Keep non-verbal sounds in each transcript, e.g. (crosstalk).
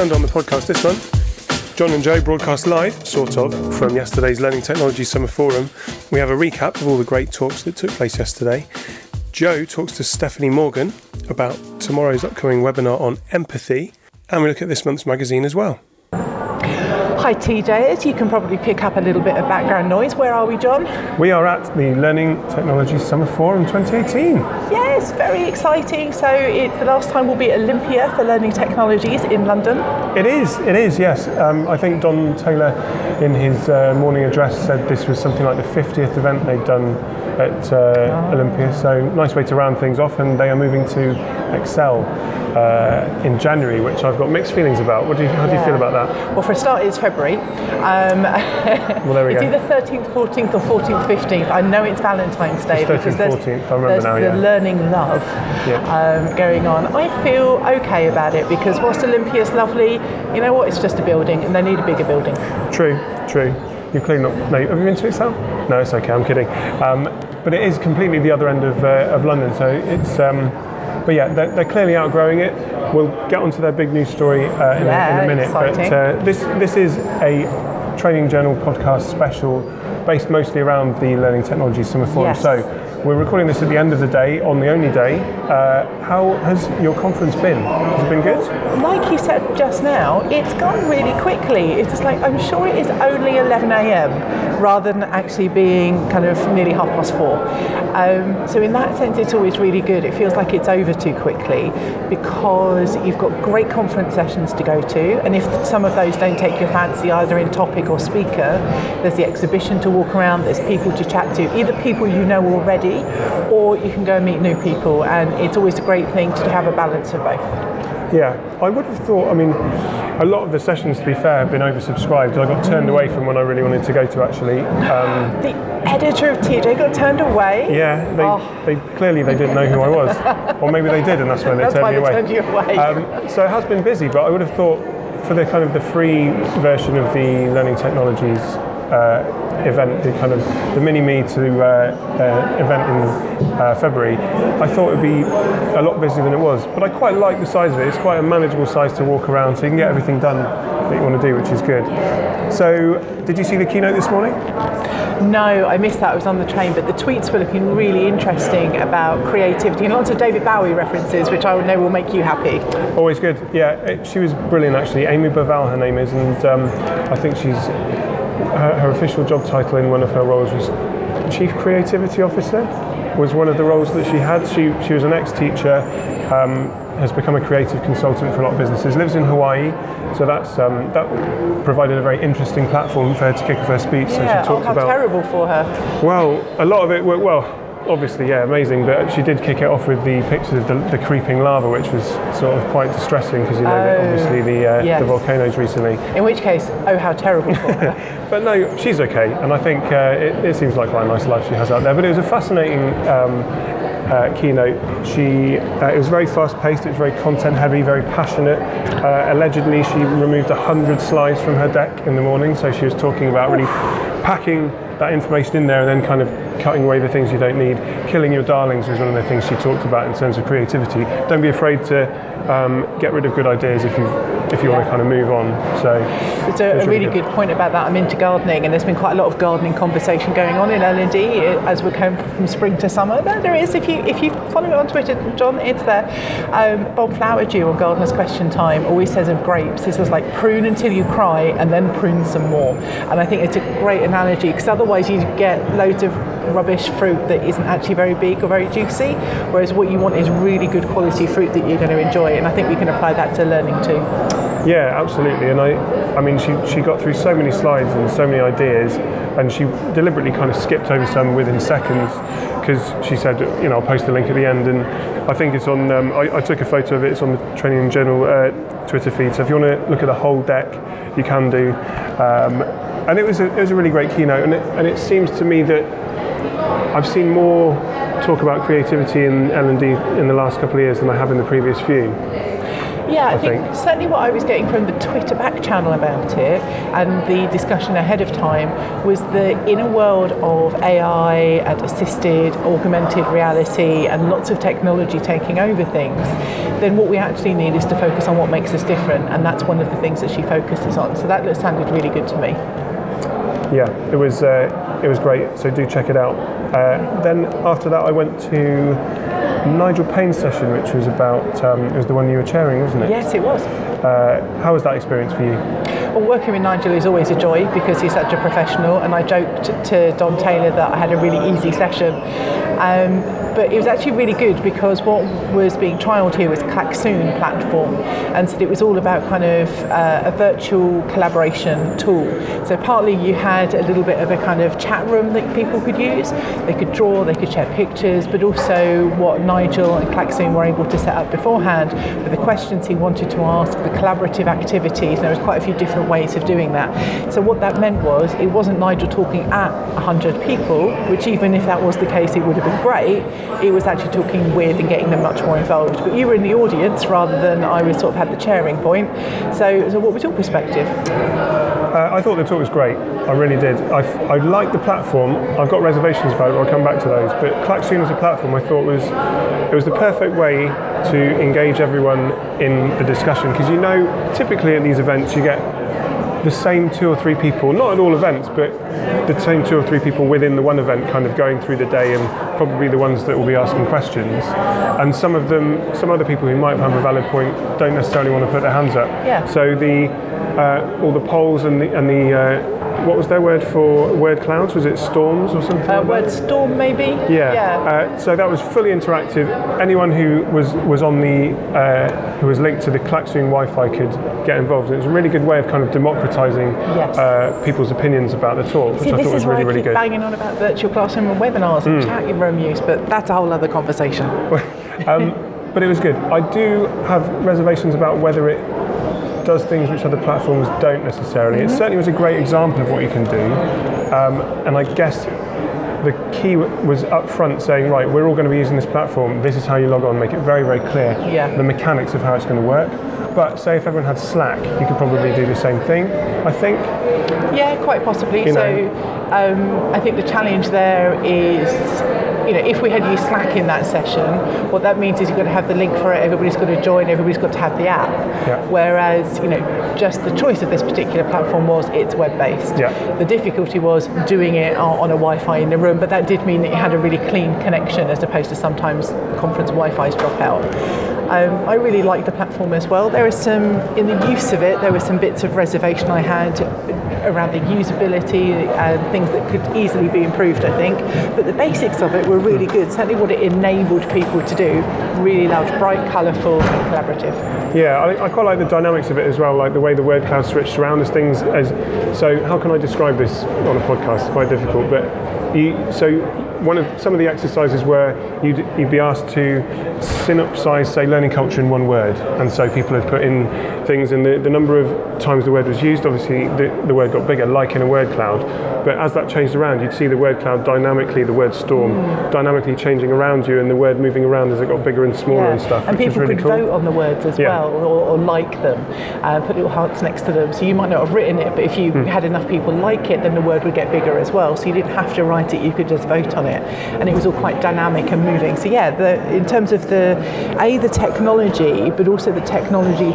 on the podcast this month, John and Joe broadcast live, sort of, from yesterday's Learning Technology Summer Forum. We have a recap of all the great talks that took place yesterday. Joe talks to Stephanie Morgan about tomorrow's upcoming webinar on empathy, and we look at this month's magazine as well. Hi TJ, as you can probably pick up a little bit of background noise. Where are we, John? We are at the Learning Technology Summer Forum 2018. Yes, very exciting. So it's the last time we'll be at Olympia for Learning Technologies in London. It is, it is, yes. Um, I think Don Taylor in his uh, morning address said this was something like the 50th event they'd done at uh, oh. Olympia. So nice way to round things off, and they are moving to Excel uh, in January, which I've got mixed feelings about. What do you, how do you feel about that? Well, for a start, it's February. Um, (laughs) well, there we it's go. either 13th, 14th, or 14th, 15th. I know it's Valentine's Day it's 13th, because there's, 14th. I remember there's now, the yeah. learning love yeah. um, going on. I feel okay about it because whilst Olympia is lovely, you know what? It's just a building, and they need a bigger building. True, true. You're clearly not. No, have you been to Excel? No, it's okay. I'm kidding. Um, but it is completely the other end of, uh, of London, so it's. But yeah, they're, they're, clearly outgrowing it. We'll get onto their big news story uh, in, yeah, a, in, a, minute. Exciting. But uh, this this is a Training Journal podcast special based mostly around the Learning Technology Summer Forum. Yes. So we're recording this at the end of the day, on the only day. Uh, how has your conference been? Has it been good? Like you said just now, it's gone really quickly. It's just like, I'm sure it is only 11 a.m. rather than actually being kind of nearly half past four. Um, so, in that sense, it's always really good. It feels like it's over too quickly because you've got great conference sessions to go to. And if some of those don't take your fancy, either in topic or speaker, there's the exhibition to walk around, there's people to chat to, either people you know already or you can go and meet new people. And it's always a great thing to have a balance of both. Yeah, I would have thought, I mean, a lot of the sessions, to be fair, have been oversubscribed. I got turned away from when I really wanted to go to actually. Um, the editor of TJ got turned away? Yeah, they, oh. they clearly they didn't know who I was. (laughs) or maybe they did and that's why they that's turned why me they away. Turned you away. Um, so it has been busy, but I would have thought for the kind of the free version of the Learning Technologies uh, event, the kind of the mini me to uh, uh, event in uh, February, I thought it would be a lot busier than it was. But I quite like the size of it. It's quite a manageable size to walk around, so you can get everything done that you want to do, which is good. So, did you see the keynote this morning? No, I missed that. I was on the train, but the tweets were looking really interesting about creativity and lots of David Bowie references, which I know will make you happy. Always good. Yeah, it, she was brilliant actually. Amy Bovell, her name is, and um, I think she's her, her, official job title in one of her roles was Chief Creativity Officer. Was one of the roles that she had. She she was an ex-teacher, um, has become a creative consultant for a lot of businesses. Lives in Hawaii, so that's um, that provided a very interesting platform for her to kick off her speech. Yeah, so she talked oh, how about terrible for her. Well, a lot of it worked well obviously, yeah, amazing. But she did kick it off with the pictures of the, the creeping lava, which was sort of quite distressing because you know oh, obviously the uh, yes. the volcanoes recently. In which case, oh how terrible for her. (laughs) but no, she's okay, and I think uh, it, it, seems like quite a nice life she has out there. But it was a fascinating. Um, uh, keynote. She uh, it was very fast paced. It was very content heavy, very passionate. Uh, allegedly, she removed hundred slides from her deck in the morning, so she was talking about really packing that information in there and then kind of cutting away the things you don't need. Killing your darlings is one of the things she talked about in terms of creativity. Don't be afraid to um, get rid of good ideas if you if you want to kind of move on. So it's a, a really good. good. point about that. I'm into gardening, and there's been quite a lot of gardening conversation going on in L&D as we're coming from spring to summer. There is, if you if you follow me on Twitter, John, it's there. Um, Bob Flowerdew on Gardener's Question Time always says of grapes, he says like prune until you cry, and then prune some more. And I think it's a great analogy because otherwise you get loads of rubbish fruit that isn't actually very big or very juicy, whereas what you want is really good quality fruit that you're going to enjoy. And I think we can apply that to learning too. Yeah, absolutely. And I, I mean, she, she got through so many slides and so many ideas, and she deliberately kind of skipped over some within seconds because she said, you know, I'll post the link at the end. And I think it's on, um, I, I, took a photo of it, it's on the Training Journal uh, Twitter feed. So if you want to look at the whole deck, you can do. Um, and it was, a, it was a really great keynote. And it, and it seems to me that I've seen more talk about creativity in L&D in the last couple of years than I have in the previous few. Yeah, I, I think, think. certainly what I was getting from the Twitter back channel about it and the discussion ahead of time was that in a world of AI and assisted, augmented reality and lots of technology taking over things, then what we actually need is to focus on what makes us different, and that's one of the things that she focuses on. So that sounded really good to me. Yeah, it was uh, it was great. So do check it out. Uh, then after that, I went to Nigel Payne's session, which was about um, it was the one you were chairing, wasn't it? Yes, it was. Uh, how was that experience for you? Well, working with Nigel is always a joy because he's such a professional, and I joked to Don Taylor that I had a really easy session. Um, but it was actually really good because what was being trialled here was Klaxoon platform, and so it was all about kind of uh, a virtual collaboration tool. So partly you had a little bit of a kind of chat room that people could use. They could draw, they could share pictures, but also what Nigel and Klaxoon were able to set up beforehand for the questions he wanted to ask, the collaborative activities. And There was quite a few different ways of doing that. So what that meant was it wasn't Nigel talking at 100 people, which even if that was the case, it would have been great. It was actually talking with and getting them much more involved. But you were in the audience rather than I was sort of had the chairing point. So, so what was your perspective? Uh, I thought the talk was great. I really did. I, I like the platform. I've got reservations about it. I'll come back to those. But Klaxoon as a platform, I thought was it was the perfect way to engage everyone in the discussion because you know typically at these events you get the same two or three people, not at all events, but the same two or three people within the one event kind of going through the day and probably the ones that will be asking questions. And some of them, some other people who might have a valid point don't necessarily want to put their hands up. Yeah. So the, uh, all the polls and the, and the uh, what was their word for word clouds? Was it storms or something? Uh, like word that? storm, maybe? Yeah. Yeah. Uh, so that was fully interactive. Anyone who was was on the uh, who was linked to the Klaxoon Wi-Fi could get involved. And it was a really good way of kind of democratizing Yes. uh, people's opinions about the talk, which See, I thought was really I really good. Hmm. banging on about virtual classroom and webinars and chat room use, but that's a whole other conversation. (laughs) um, but it was good. I do have reservations about whether it does things which other platforms don't necessarily. It certainly was a great example of what you can do, um, and I guess the key w- was up front saying, right, we're all going to be using this platform. This is how you log on. Make it very very clear Yeah. the mechanics of how it's going to work. But say if everyone had Slack, you could probably do the same thing. I think. Yeah, quite possibly. You so um, I think the challenge there is, you know, if we had used Slack in that session, what that means is you've got to have the link for it, everybody's got to join, everybody's got to have the app. Yeah. Whereas, you know, just the choice of this particular platform was it's web-based. Yeah. The difficulty was doing it on a Wi-Fi in the room, but that did mean that you had a really clean connection as opposed to sometimes conference Wi-Fi's drop out. Um, I really like the platform as well. There There is some, in the use of it, there were some bits of reservation I had around the usability and things that could easily be improved, I think. But the basics of it were really good. Certainly what it enabled people to do, really loved. Bright, colourful and collaborative. Yeah, I, I quite like the dynamics of it as well, like the way the word cloud switched around as things. As so, how can I describe this on a podcast? It's quite difficult, but you, so one of some of the exercises were you'd, you'd be asked to synopsize, say, learning culture in one word, and so people had put in things, and the, the number of times the word was used, obviously the, the word got bigger, like in a word cloud. But as that changed around, you'd see the word cloud dynamically, the word storm dynamically changing around you, and the word moving around as it got bigger and smaller and stuff, And people really could cool. vote on the words as Yeah. well, or, or like them, uh, put little hearts next to them. So you might not have written it, but if you Hmm. had enough people like it, then the word would get bigger as well. So you didn't have to write it; you could just vote on it, and it was all quite dynamic and moving. So yeah, the, in terms of the a the technology, but also the technology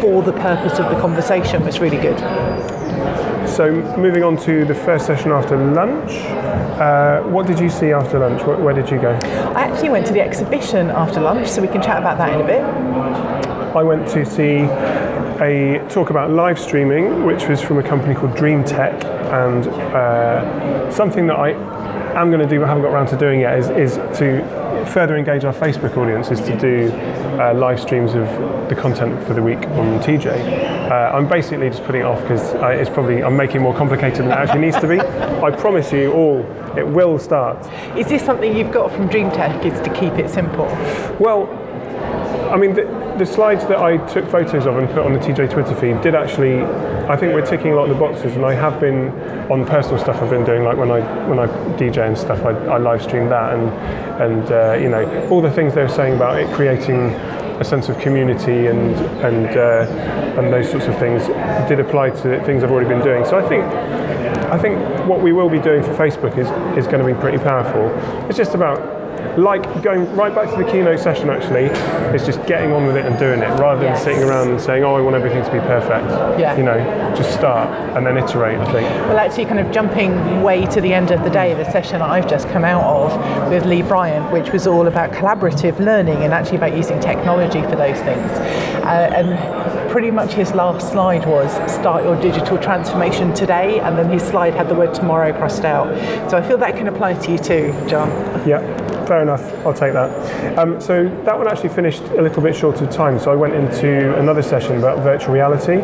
for the purpose of the conversation was really good. So moving on to the first session after lunch, uh, what did you see after lunch? Where, where did you go? I actually went to the exhibition after lunch, so we can chat about that in a bit. I went to see a talk about live streaming, which was from a company called Dream Tech, and uh, something that I am going to do but I haven't got around to doing yet is, is to further engage our Facebook audience is to do uh, live streams of the content for the week on TJ. Uh, I'm basically just putting it off because it's probably I'm making it more complicated than it actually needs to be. (laughs) I promise you all, it will start. Is this something you've got from DreamTech? Is to keep it simple? Well, I mean, the, the slides that I took photos of and put on the TJ Twitter feed did actually. I think we're ticking a lot of the boxes, and I have been on personal stuff I've been doing, like when I when I DJ and stuff. I, I live stream that, and and uh, you know all the things they were saying about it creating a sense of community and and uh, and those sorts of things did apply to things I've already been doing. So I think I think what we will be doing for Facebook is is going to be pretty powerful. It's just about like going right back to the keynote session actually it's just getting on with it and doing it rather than Yes. sitting around and saying oh i want everything to be perfect Yeah. you know just start and then iterate i think Well, actually, kind of jumping way to the end of the day, the session I've just come out of with Lee Bryant, which was all about collaborative learning and actually about using technology for those things. Uh, and pretty much his last slide was start your digital transformation today, and then his slide had the word tomorrow crossed out. So I feel that can apply to you too, John. Yeah, fair enough. I'll take that. Um, so that one actually finished a little bit short of time. So I went into another session about virtual reality.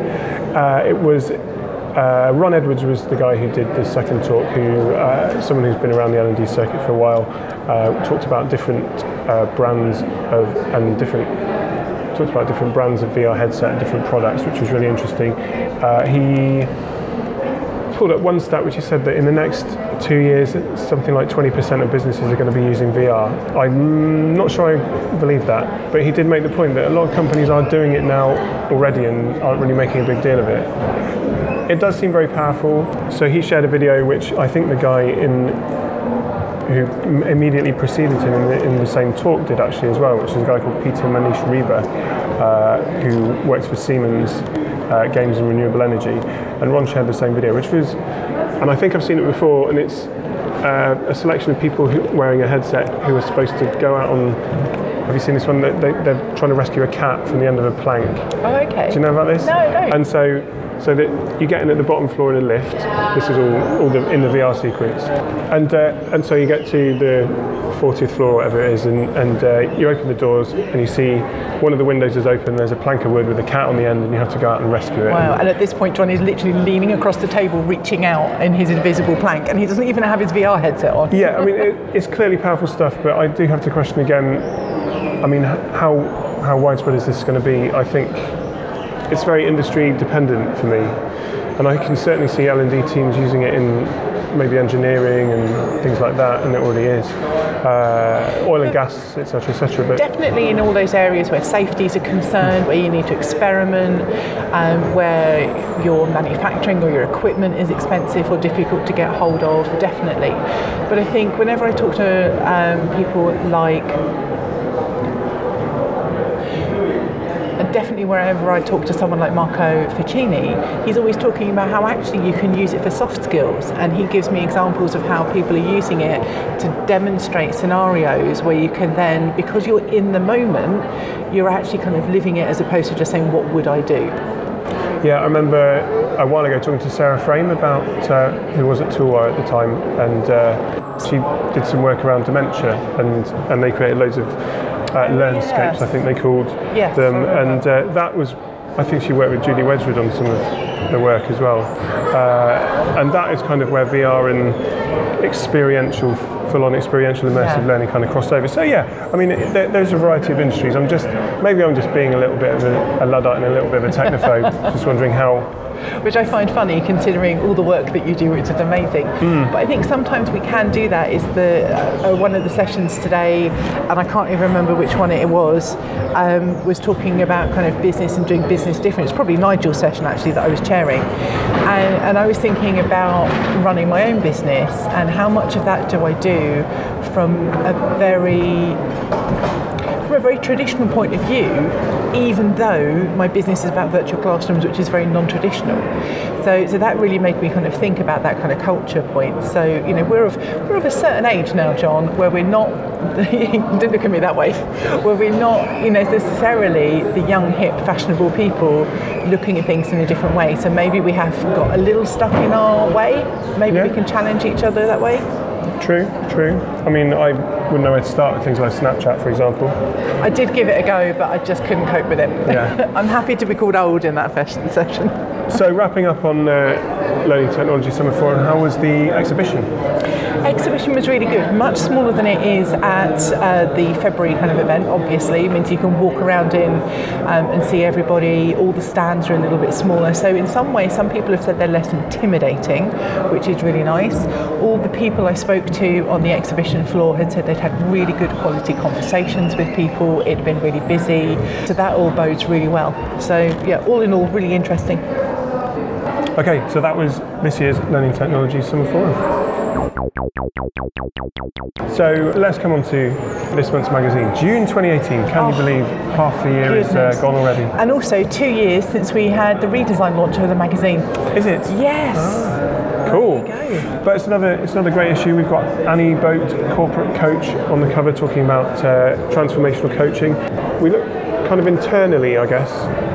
Uh, it was uh, Ron Edwards was the guy who did the second talk. Who uh, someone who's been around the L&D circuit for a while. Uh, talked about different uh, brands of and different talked about different brands of VR headset and different products, which was really interesting. Uh, he pulled up one stat which he said that in the next two years, something like 20% of businesses are going to be using VR. I'm not sure I believe that, but he did make the point that a lot of companies are doing it now already and aren't really making a big deal of it. It does seem very powerful. So he shared a video which I think the guy in who immediately preceded him in the, in the same talk did actually as well, which is a guy called Peter Manish Reba, uh, who works for Siemens uh, Gamesa Renewable Energy. And Ron shared the same video, which was, and I think I've seen it before, and it's uh, a selection of people who, wearing a headset who are supposed to go out on. Have you seen this one? They, they, they're trying to rescue a cat from the end of a plank. Oh, okay. Do you know about this? No, no. And so, so that you get in at the bottom floor in a lift. This is all, all the, in the VR sequence, and uh, and so you get to the 40th floor, whatever it is, and and uh, you open the doors and you see one of the windows is open. There's a plank of wood with a cat on the end, and you have to go out and rescue it. Wow, and at this point, John is literally leaning across the table, reaching out in his invisible plank, and he doesn't even have his VR headset on. Yeah, I mean it, it's clearly powerful stuff, but I do have to question again. I mean, how how widespread is this going to be? I think it's very industry dependent for me, and I can certainly see L and D teams using it in maybe engineering and things like that, and it already is. Uh, oil and gas, etc., etc. But Definitely in all those areas where safety is a concern, where you need to experiment, um, where your manufacturing or your equipment is expensive or difficult to get hold of, definitely. But I think whenever I talk to um, people like definitely wherever I talk to someone like Marco Ficini, he's always talking about how actually you can use it for soft skills. And he gives me examples of how people are using it to demonstrate scenarios where you can then, because you're in the moment, you're actually kind of living it as opposed to just saying, What would I do? Yeah, I remember a while ago talking to Sarah Frame about uh, who was at Toolwire at the time, and uh, she did some work around dementia, and and they created loads of uh, learnscapes, yes. I think they called Yes, them, and uh, that was. I think she worked with Julie Wedgwood on some of the work as well, uh, and that is kind of where VR and experiential, full-on experiential immersive Yeah. learning kind of crossed over. So yeah, I mean, it, there, there's a variety of industries. I'm just maybe I'm just being a little bit of a, a luddite and a little bit of a technophobe, (laughs) just wondering how which I find funny considering all the work that you do, which is amazing. But I think sometimes we can do that. Is the uh, one of the sessions today, and I can't even remember which one it was, um, was talking about kind of business and doing business different. It's probably Nigel's session actually that I was chairing, and, and I was thinking about running my own business and how much of that do I do from a very from a very traditional point of view, even though my business is about virtual classrooms, which is very non-traditional. So, so that really made me kind of think about that kind of culture point. So, you know, we're of we're of a certain age now, John, where we're not. (laughs) don't look at me that way. Where we're not, you know, necessarily the young, hip, fashionable people looking at things in a different way. So maybe we have got a little stuck in our way. Maybe we can challenge each other that way. True, true. I mean, I wouldn't know where to start with things like Snapchat, for example. I did give it a go, but I just couldn't cope with it. Yeah. (laughs) I'm happy to be called old in that fashion (laughs) session. So wrapping up on uh, Learning Technology Summer Forum, how was the exhibition? Exhibition was really good, much smaller than it is at uh, the February kind of event, obviously. It means you can walk around in um, and see everybody. All the stands are a little bit smaller. So, in some ways, some people have said they're less intimidating, which is really nice. All the people I spoke to on the exhibition floor had said they'd had really good quality conversations with people, it'd been really busy. So, that all bodes really well. So, yeah, all in all, really interesting. Okay, so that was this year's Learning Technology Summer Forum. So let's come on to this month's magazine, June 2018. Can you believe half the year is uh, gone already? And also, two years since we had the redesign launch of the magazine. Is it? Yes. Cool. There go. But it's another it's another great issue. We've got Annie Boat, corporate coach, on the cover talking about uh, transformational coaching. We look kind of internally, I guess,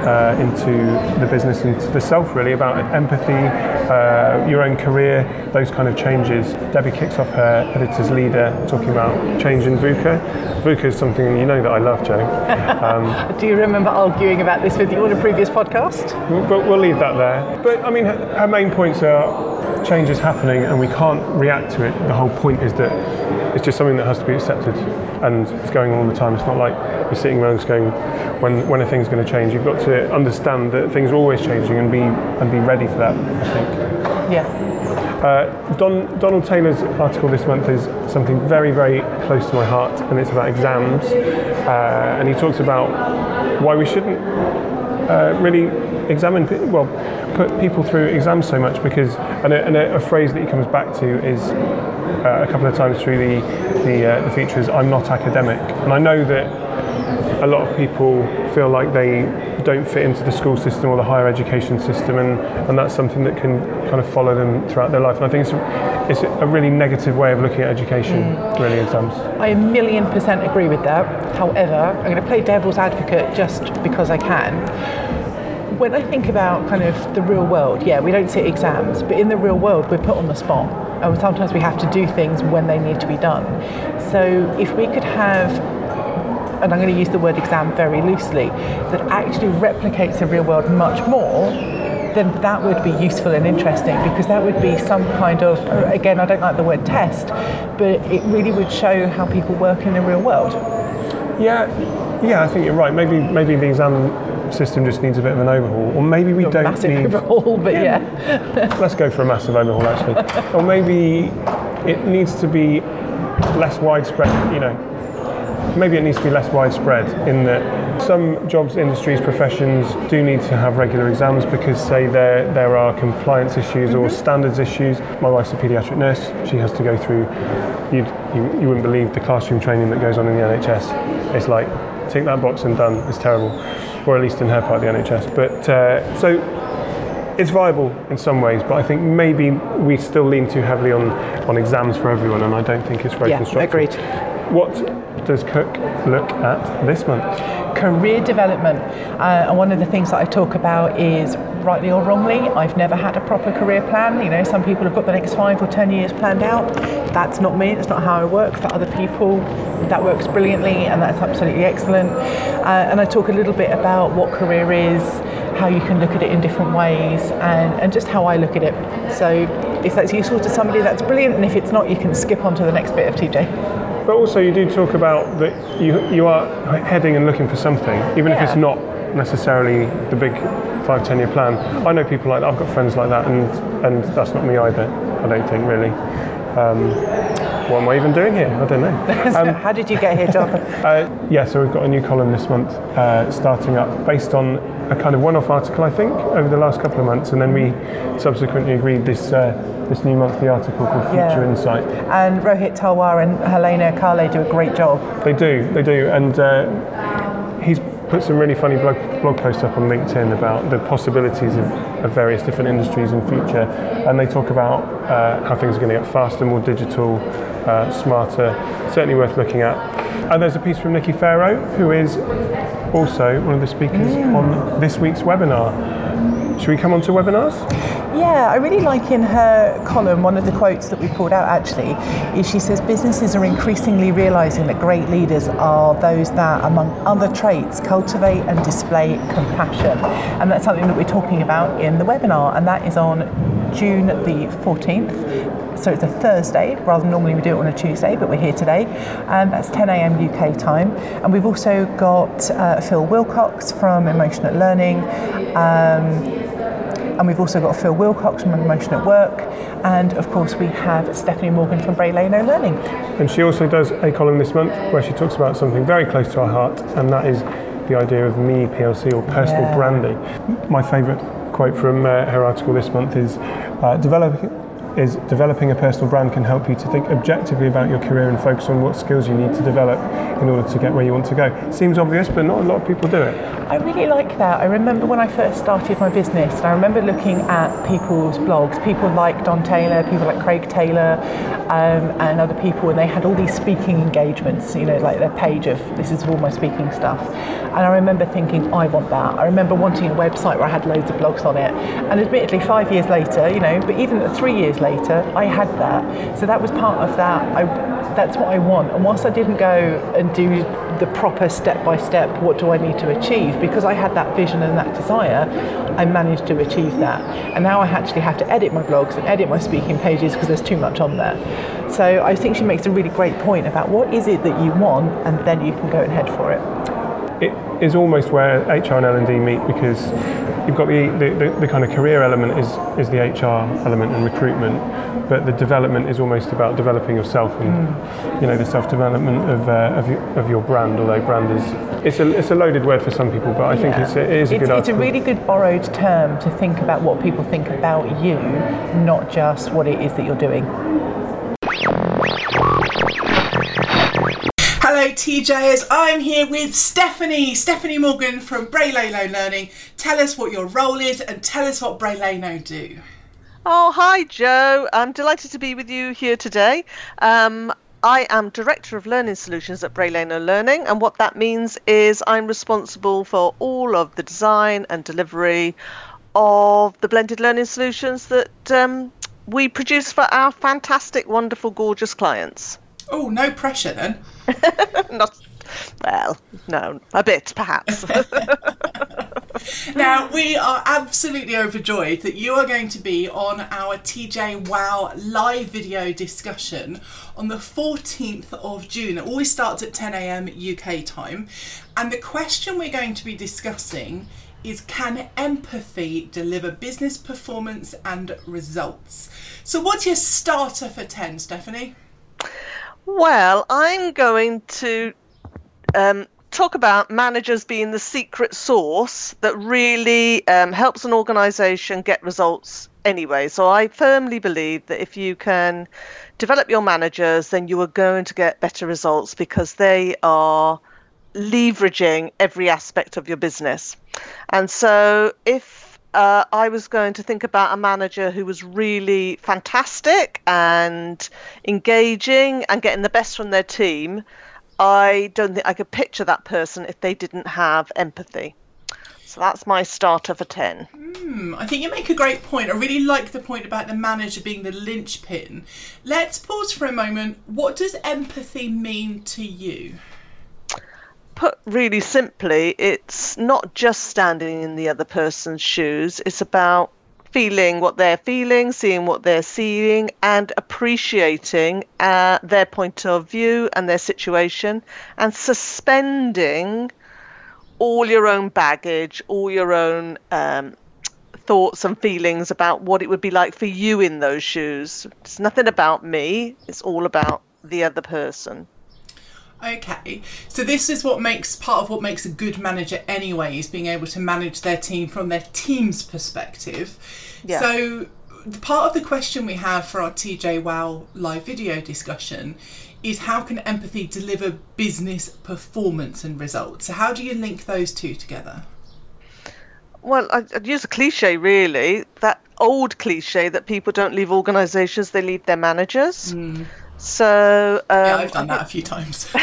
uh, into the business and the self really about empathy, uh, your own career, those kind of changes. Debbie kicks off her editor's leader talking about change in VUCA. VUCA is something you know that I love, Joe. (laughs) Do you remember arguing about this with you on a previous podcast? But we'll leave that there. But I mean, her, her main points are change is happening and we can't react to it. The whole point is that it's just something that has to be accepted and it's going on all the time. It's not like you're sitting around just going, when, when a thing's going to change. You've got to understand that things are always changing and be, and be ready for that, I think. Yeah. Uh, Don, Donald Taylor's article this month is something very, very close to my heart, and it's about exams. Uh, and he talks about why we shouldn't uh, really examine, well, put people through exams so much because, and a, and a, a phrase that he comes back to is uh, a couple of times through the the, uh, the feature is "I'm not academic," and I know that a lot of people feel like they don't fit into the school system or the higher education system, and, and that's something that can kind of follow them throughout their life. And I think it's a, it's a really negative way of looking at education, mm. really, exams. I a million percent agree with that. However, I'm going to play devil's advocate just because I can. When I think about kind of the real world, yeah, we don't sit exams, but in the real world, we're put on the spot. And sometimes we have to do things when they need to be done. So if we could have and I'm going to use the word exam very loosely, that actually replicates the real world much more, then that would be useful and interesting because that would be some kind of, again, I don't like the word test, but it really would show how people work in the real world. Yeah, yeah, I think you're right. Maybe maybe the exam system just needs a bit of an overhaul, or maybe we A don't massive need. overhaul, but yeah. Let's go for a massive overhaul, actually. or maybe it needs to be less widespread. You know, maybe it needs to be less widespread in that some jobs, industries, professions do need to have regular exams because, say, there there are compliance issues or standards issues. My wife's a paediatric nurse; she has to go through. You'd, you you wouldn't believe the classroom training that goes on in the NHS. It's like tick that box and done. It's terrible, or at least in her part of the NHS. But uh, so it's viable in some ways, but I think maybe we still lean too heavily on, on exams for everyone, and I don't think it's very Yeah, constructive. agreed. What does Cook look at this month? career development. Uh, and one of the things that I talk about is, rightly or wrongly, I've never had a proper career plan. You know, some people have got the next five or ten years planned out. That's not me. That's not how I work. For other people, that works brilliantly, and that's absolutely excellent. Uh, and I talk a little bit about what career is, how you can look at it in different ways, and, and just how I look at it. So. If that's useful to somebody, that's brilliant, and if it's not, you can skip on to the next bit of TJ. But also, you do talk about that you, you are heading and looking for something, even if it's not necessarily the big five, ten year plan. I know people like that, I've got friends like that, and, and that's not me either, I don't think, really. Um, what am I even doing here? I don't know. (laughs) So how did you get here, John? (laughs) Uh, yeah, so we've got a new column this month uh, starting up based on a kind of one-off article, I think, over the last couple of months, and then we subsequently agreed this uh, this new monthly article called Future Yeah. Insight. And Rohit Talwar and Helena Calle do a great job. They do, they do, and uh, put some really funny blog, blog posts up on LinkedIn about the possibilities of, of various different industries in future, and they talk about uh, how things are going to get faster, more digital, uh, smarter. Certainly worth looking at. And there's a piece from Nikki Farrow, who is also one of the speakers on this week's webinar. Should we come on to webinars? Yeah, I really like in her column, one of the quotes that we pulled out actually, is she says businesses are increasingly realizing that great leaders are those that, among other traits, cultivate and display compassion. And that's something that we're talking about in the webinar, and that is on June the 14th. So it's a Thursday, rather than normally we do it on a Tuesday, but we're here today. And that's 10 a.m. UK time. And we've also got uh, Phil Willcox from Emotion at Learning. Um, and we've also got Phil Willcox from Emotion at Work, and of course we have Stephanie Morgan from Bray Leino Learning. And she also does a column this month where she talks about something very close to our heart, and that is the idea of me PLC or personal Yeah. branding. My favourite quote from uh, her article this month is uh, developing is developing a personal brand can help you to think objectively about your career and focus on what skills you need to develop in order to get where you want to go. Seems obvious, but not a lot of people do it. I really like that. I remember when I first started my business, and I remember looking at people's blogs, people like Don Taylor, people like Craig Taylor, um, and other people, and they had all these speaking engagements, you know, like their page of this is all my speaking stuff. And I remember thinking, I want that. I remember wanting a website where I had loads of blogs on it. And admittedly, five years later, you know, but even three years later, I had that. So that was part of that. I, that's what I want. And whilst I didn't go and do the proper step by step, what do I need to achieve? Because I had that vision and that desire, I managed to achieve that. And now I actually have to edit my blogs and edit my speaking pages because there's too much on there. So I think she makes a really great point about what is it that you want, and then you can go and head for it. It is almost where HR and L&D meet because you've got the, the, the, kind of career element is, is the HR element and recruitment, but the development is almost about developing yourself and you know the self-development of, uh, of, your, of your brand. Although brand is it's a, it's a loaded word for some people, but I think Yeah. it's a, it is a it's, good it's a really good borrowed term to think about what people think about you, not just what it is that you're doing. TJers. I'm here with Stephanie, Stephanie Morgan from Bray Leino Learning. Tell us what your role is and tell us what Bray Leino do. Oh, hi, Joe. I'm delighted to be with you here today. Um, I am Director of Learning Solutions at Bray Leino Learning, and what that means is I'm responsible for all of the design and delivery of the blended learning solutions that um, we produce for our fantastic, wonderful, gorgeous clients. Oh, no pressure then. (laughs) Not, well, no, a bit perhaps. Now, (laughs) we are absolutely overjoyed that you are going to be on our TJ Wow live video discussion on the 14th of June. It always starts at 10 a.m. UK time. And the question we're going to be discussing is can empathy deliver business performance and results? So, what's your starter for 10, Stephanie? Well, I'm going to um, talk about managers being the secret sauce that really um, helps an organization get results anyway. So I firmly believe that if you can develop your managers, then you are going to get better results because they are leveraging every aspect of your business. And so if uh, I was going to think about a manager who was really fantastic and engaging and getting the best from their team, I don't think I could picture that person if they didn't have empathy. So that's my starter for 10. Hmm, I think you make a great point. I really like the point about the manager being the linchpin. Let's pause for a moment. What does empathy mean to you? Put really simply, it's not just standing in the other person's shoes, it's about feeling what they're feeling, seeing what they're seeing, and appreciating uh, their point of view and their situation, and suspending all your own baggage, all your own um, thoughts and feelings about what it would be like for you in those shoes. It's nothing about me, it's all about the other person. Okay, so this is what makes part of what makes a good manager anyway is being able to manage their team from their team's perspective. Yeah. So the part of the question we have for our TJ Wow live video discussion is how can empathy deliver business performance and results? So how do you link those two together? Well, I'd use a cliche, really. That old cliche that people don't leave organisations, they leave their managers. Hmm. So um, Yeah, I've done that a few times. (laughs) (laughs)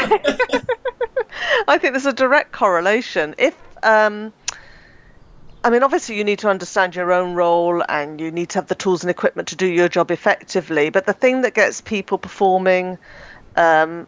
I think there's a direct correlation. If um, I mean, obviously, you need to understand your own role and you need to have the tools and equipment to do your job effectively. But the thing that gets people performing um,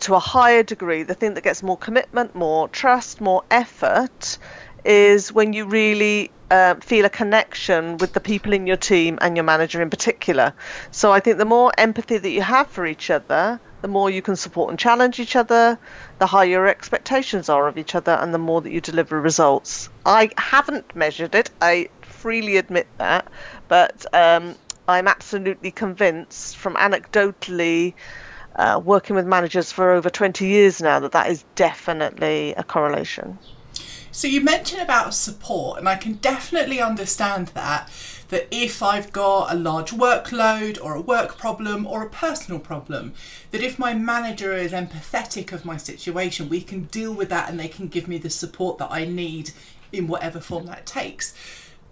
to a higher degree, the thing that gets more commitment, more trust, more effort, is when you really uh, feel a connection with the people in your team and your manager in particular. So I think the more empathy that you have for each other, the more you can support and challenge each other, the higher your expectations are of each other, and the more that you deliver results. I haven't measured it, I freely admit that, but um, I'm absolutely convinced from anecdotally uh, working with managers for over 20 years now that that is definitely a correlation. So you mentioned about support, and I can definitely understand that. That if I've got a large workload or a work problem or a personal problem, that if my manager is empathetic of my situation, we can deal with that and they can give me the support that I need in whatever form that takes.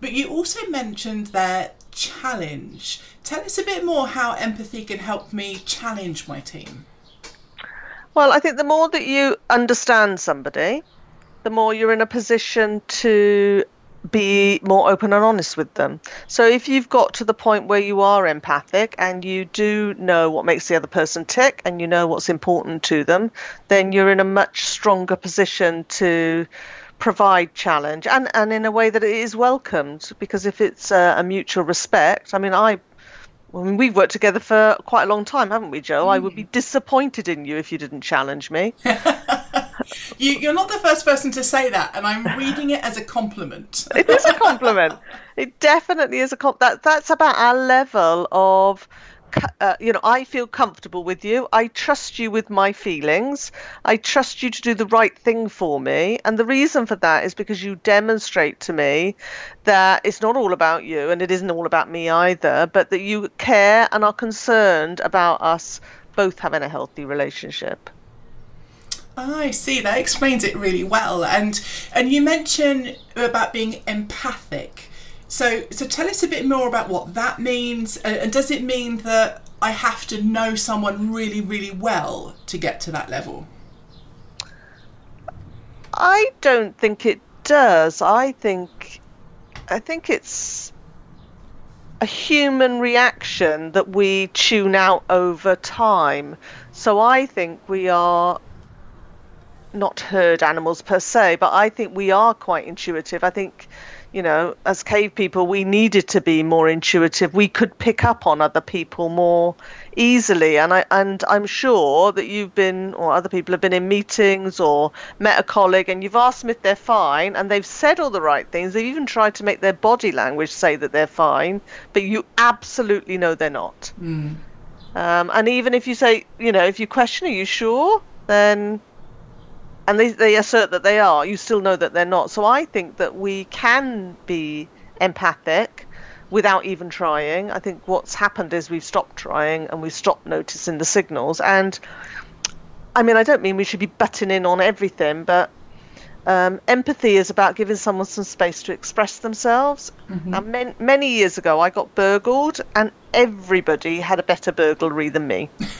But you also mentioned their challenge. Tell us a bit more how empathy can help me challenge my team. Well, I think the more that you understand somebody, the more you're in a position to be more open and honest with them. So if you've got to the point where you are empathic and you do know what makes the other person tick and you know what's important to them, then you're in a much stronger position to provide challenge and, and in a way that it is welcomed because if it's a, a mutual respect, I mean, I I mean, we've worked together for quite a long time, haven't we, Joe? Mm. I would be disappointed in you if you didn't challenge me. (laughs) (laughs) you, are not the first person to say that, and I'm reading it as a compliment. (laughs) it is a compliment. It definitely is a compliment. That, that's about our level of uh, you know, I feel comfortable with you. I trust you with my feelings. I trust you to do the right thing for me. And the reason for that is because you demonstrate to me that it's not all about you and it isn't all about me either, but that you care and are concerned about us both having a healthy relationship. I see. That explains it really well. And and you mentioned about being empathic. So, so tell us a bit more about what that means, and does it mean that I have to know someone really, really well to get to that level? I don't think it does. I think, I think it's a human reaction that we tune out over time. So I think we are not herd animals per se, but I think we are quite intuitive. I think you know, as cave people, we needed to be more intuitive. We could pick up on other people more easily, and I and I'm sure that you've been or other people have been in meetings or met a colleague, and you've asked them if they're fine, and they've said all the right things. They've even tried to make their body language say that they're fine, but you absolutely know they're not. Mm. Um, and even if you say, you know, if you question, are you sure? Then and they, they assert that they are, you still know that they're not. So I think that we can be empathic without even trying. I think what's happened is we've stopped trying and we've stopped noticing the signals. And I mean, I don't mean we should be butting in on everything, but um, empathy is about giving someone some space to express themselves. Mm-hmm. And man- many years ago, I got burgled, and everybody had a better burglary than me. (laughs)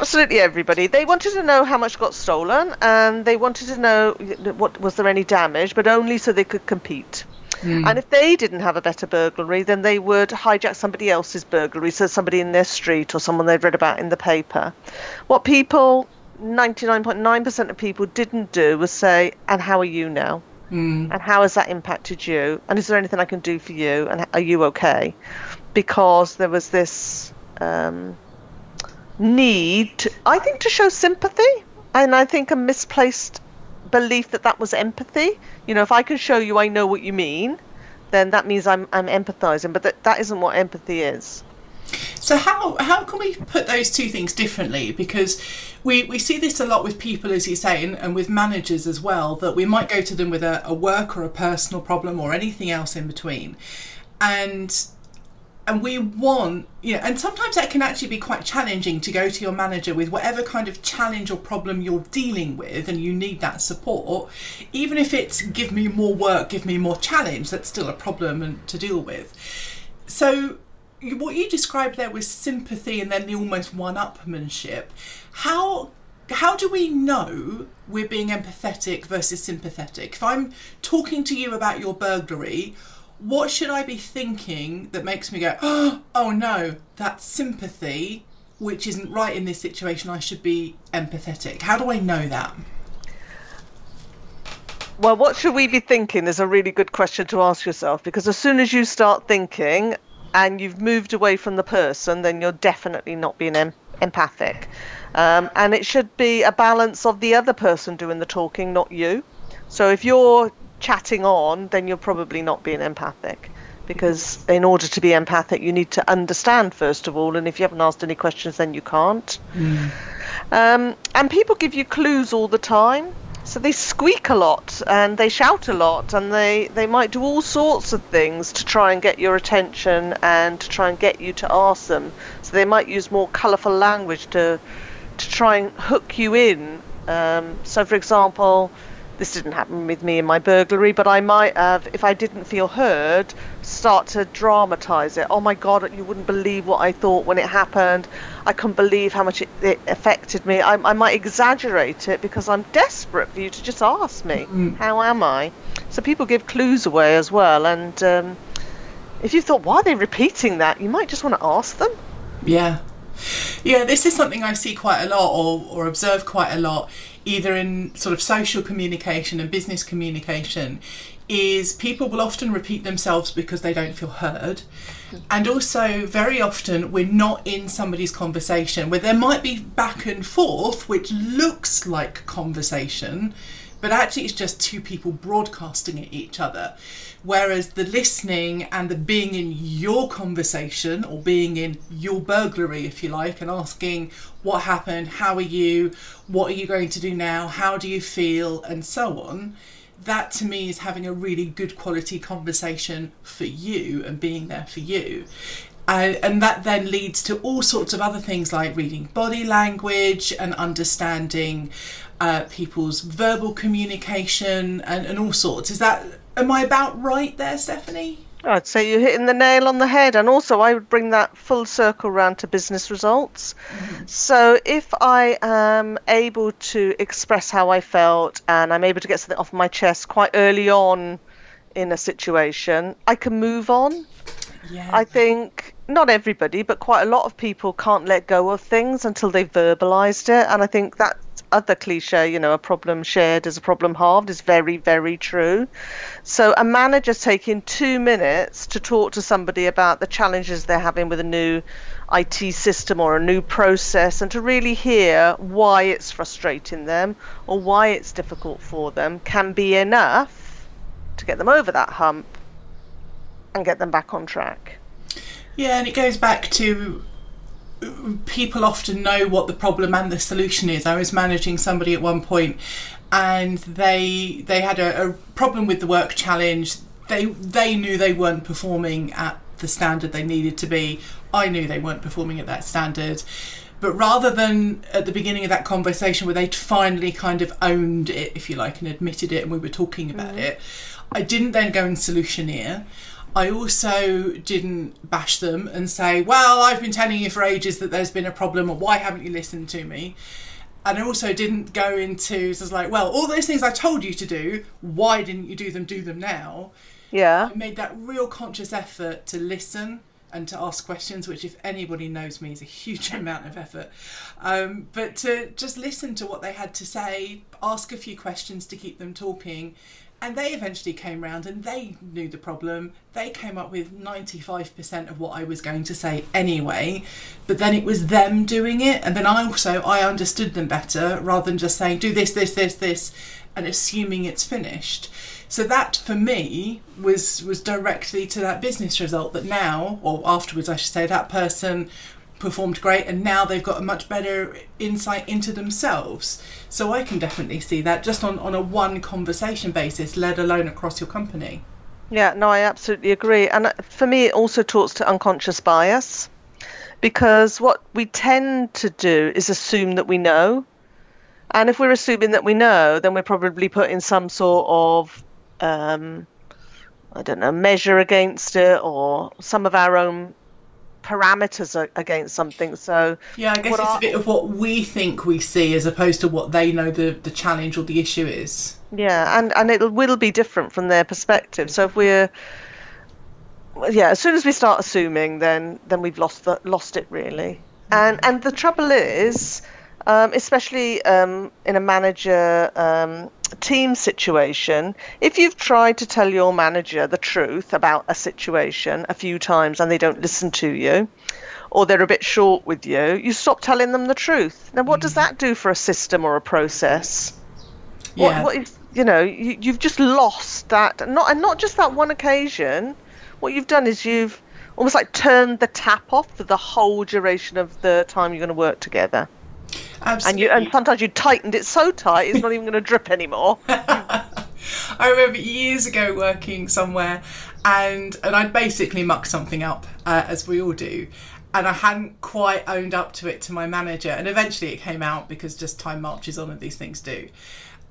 Absolutely everybody. They wanted to know how much got stolen, and they wanted to know what was there any damage, but only so they could compete. Mm. And if they didn't have a better burglary, then they would hijack somebody else's burglary, so somebody in their street or someone they'd read about in the paper. What people, 99.9% of people didn't do was say, and how are you now? Mm. And how has that impacted you? And is there anything I can do for you? And are you okay? Because there was this um, need, I think, to show sympathy. And I think a misplaced belief that that was empathy. You know, if I can show you I know what you mean, then that means I'm, I'm empathizing. But that, that isn't what empathy is. So how how can we put those two things differently? Because we, we see this a lot with people, as you say, and, and with managers as well, that we might go to them with a, a work or a personal problem or anything else in between. And and we want you know and sometimes that can actually be quite challenging to go to your manager with whatever kind of challenge or problem you're dealing with and you need that support even if it's give me more work give me more challenge that's still a problem and to deal with so what you described there was sympathy and then the almost one-upmanship how how do we know we're being empathetic versus sympathetic? If I'm talking to you about your burglary, what should I be thinking that makes me go, oh no, that's sympathy, which isn't right in this situation. I should be empathetic. How do I know that? Well, what should we be thinking is a really good question to ask yourself because as soon as you start thinking and you've moved away from the person, then you're definitely not being em- empathic. Um, and it should be a balance of the other person doing the talking, not you. So if you're chatting on, then you're probably not being empathic. Because in order to be empathic, you need to understand first of all, and if you haven't asked any questions, then you can't. Um, and people give you clues all the time. So they squeak a lot and they shout a lot and they, they might do all sorts of things to try and get your attention and to try and get you to ask them. So they might use more colourful language to to try and hook you in. Um, so, for example, this didn't happen with me in my burglary, but I might have, if I didn't feel heard, start to dramatise it. Oh my God, you wouldn't believe what I thought when it happened. I couldn't believe how much it, it affected me. I, I might exaggerate it because I'm desperate for you to just ask me, how am I? So people give clues away as well. And um, if you thought, why are they repeating that? You might just want to ask them. Yeah. Yeah, this is something I see quite a lot or, or observe quite a lot, either in sort of social communication and business communication, is people will often repeat themselves because they don't feel heard. Hmm. And also, very often, we're not in somebody's conversation where there might be back and forth, which looks like conversation, but actually it's just two people broadcasting at each other. Whereas the listening and the being in your conversation or being in your burglary, if you like, and asking what happened, how are you, what are you going to do now, how do you feel, and so on, that to me is having a really good quality conversation for you and being there for you. Uh, and that then leads to all sorts of other things like reading body language and understanding uh, people's verbal communication and, and all sorts. Is that, am I about right there, Stephanie? I'd say you're hitting the nail on the head, and also I would bring that full circle round to business results. So if I am able to express how I felt and I'm able to get something off my chest quite early on in a situation, I can move on. Yeah. I think not everybody, but quite a lot of people can't let go of things until they've verbalized it, and I think that other cliche, you know, a problem shared is a problem halved, is very, very true. So a manager taking two minutes to talk to somebody about the challenges they're having with a new IT system or a new process and to really hear why it's frustrating them or why it's difficult for them can be enough to get them over that hump and get them back on track. Yeah, and it goes back to people often know what the problem and the solution is. I was managing somebody at one point and they they had a, a problem with the work challenge. They they knew they weren't performing at the standard they needed to be. I knew they weren't performing at that standard. But rather than at the beginning of that conversation where they'd finally kind of owned it, if you like, and admitted it and we were talking about mm. it, I didn't then go and solutioneer. I also didn't bash them and say, Well, I've been telling you for ages that there's been a problem, or why haven't you listened to me? And I also didn't go into, so it's like, Well, all those things I told you to do, why didn't you do them? Do them now. Yeah. I made that real conscious effort to listen and to ask questions, which, if anybody knows me, is a huge (laughs) amount of effort. Um, but to just listen to what they had to say, ask a few questions to keep them talking. And they eventually came round and they knew the problem. They came up with 95% of what I was going to say anyway. But then it was them doing it. And then I also, I understood them better rather than just saying, do this, this, this, this, and assuming it's finished. So that for me was was directly to that business result that now, or afterwards I should say, that person performed great and now they've got a much better insight into themselves. So I can definitely see that just on, on a one conversation basis, let alone across your company. Yeah, no, I absolutely agree. And uh, for me, it also talks to unconscious bias because what we tend to do is assume that we know. And if we're assuming that we know, then we're probably putting some sort of, um, I don't know, measure against it or some of our own parameters against something. So Yeah, I guess it's are- a bit of what we think we see as opposed to what they know the, the challenge or the issue is. Yeah, and and it will be different from their perspective. So if we're yeah, as soon as we start assuming, then then we've lost the, lost it really. And and the trouble is, um, especially um, in a manager um, team situation, if you've tried to tell your manager the truth about a situation a few times and they don't listen to you, or they're a bit short with you, you stop telling them the truth. Now, what does that do for a system or a process? Yeah. What, what is, you know, you, you've just lost that. Not and not just that one occasion. What you've done is you've almost like turned the tap off for the whole duration of the time you're going to work together. And you and sometimes you tightened it so tight it's not even going to drip anymore. (laughs) I remember years ago working somewhere, and and I'd basically mucked something up, uh, as we all do, and I hadn't quite owned up to it to my manager, and eventually it came out because just time marches on, and these things do.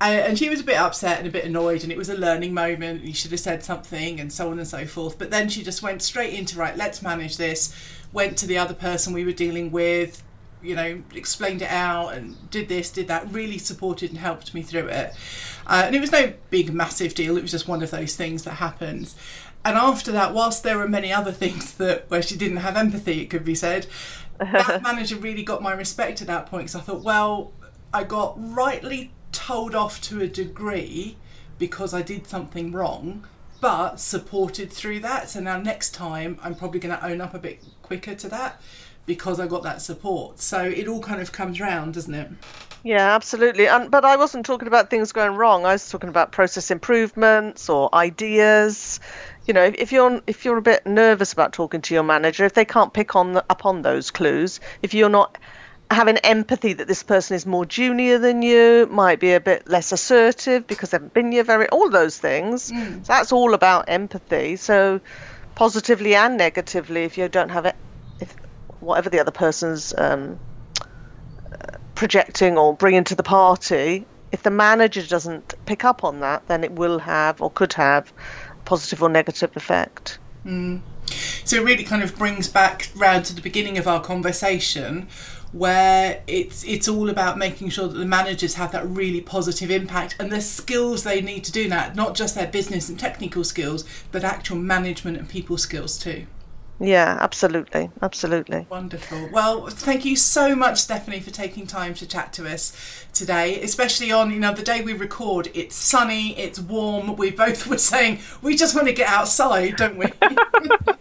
Uh, and she was a bit upset and a bit annoyed, and it was a learning moment. You should have said something, and so on and so forth. But then she just went straight into right. Let's manage this. Went to the other person we were dealing with, you know, explained it out and did this, did that, really supported and helped me through it. Uh, and it was no big, massive deal, it was just one of those things that happens. And after that, whilst there were many other (laughs) things that where she didn't have empathy, it could be said, that (laughs) manager really got my respect at that point because I thought, well, I got rightly told off to a degree because I did something wrong, but supported through that. So now next time, I'm probably going to own up a bit quicker to that because I got that support. So it all kind of comes round, doesn't it? Yeah, absolutely. And but I wasn't talking about things going wrong. I was talking about process improvements or ideas. You know, if, if you're if you're a bit nervous about talking to your manager, if they can't pick on the, up on those clues, if you're not having empathy that this person is more junior than you, might be a bit less assertive because they haven't been here very all those things. Mm. So that's all about empathy. So positively and negatively, if you don't have it, whatever the other person's um, projecting or bringing to the party, if the manager doesn't pick up on that, then it will have or could have a positive or negative effect. So it really kind of brings back round to the beginning of our conversation where it's it's all about making sure that the managers have that really positive impact and the skills they need to do that, not just their business and technical skills, but actual management and people skills too. Yeah, absolutely, absolutely. Wonderful. Well, thank you so much, Stephanie, for taking time to chat to us today, especially on, you know, the day we record. It's sunny, it's warm. We both (laughs) were saying we just want to get outside, don't we? (laughs)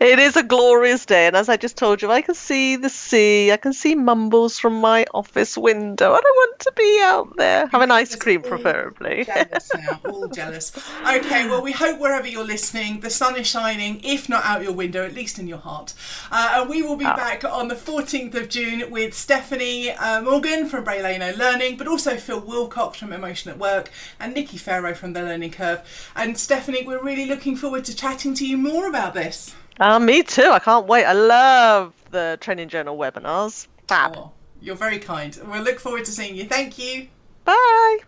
It is a glorious day, and as I just told you, I can see the sea, I can see mumbles from my office window, and I want to be out there. Have an ice cream, preferably. jealous now, all jealous. Okay, well, we hope wherever you're listening, the sun is shining, if not out your window, at least in your heart. Uh, and we will be back on the 14th of June with Stephanie uh, Morgan from Bray Leino Learning, but also Phil Willcox from Emotion at Work and Nikki Farrow from The Learning Curve. And Stephanie, we're really looking forward to chatting to you more about this. Ah, me too. I can't wait. I love the Training Journal webinars. Fab. Oh, you're very kind. We'll look forward to seeing you. Thank you. Bye.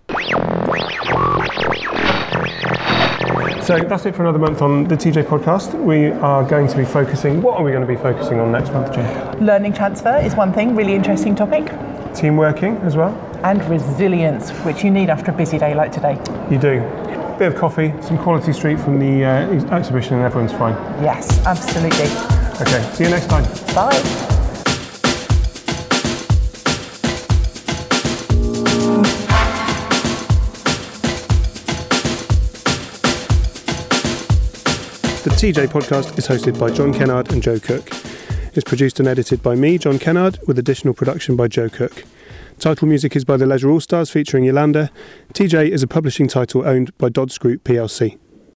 So that's it for another month on the TJ podcast. We are going to be focusing. What are we going to be focusing on next month, Jane? Learning transfer is one thing, really interesting topic, Team working as well. and resilience, which you need after a busy day like today. You do. Bit of coffee, some quality street from the uh, ex- exhibition, and everyone's fine. Yes, absolutely. Okay. See you next time. Bye. The TJ podcast is hosted by John Kennard and Joe Cook. It's produced and edited by me, John Kennard, with additional production by Joe Cook. Title music is by the Leisure All Stars featuring Yolanda. TJ is a publishing title owned by Dods Group plc.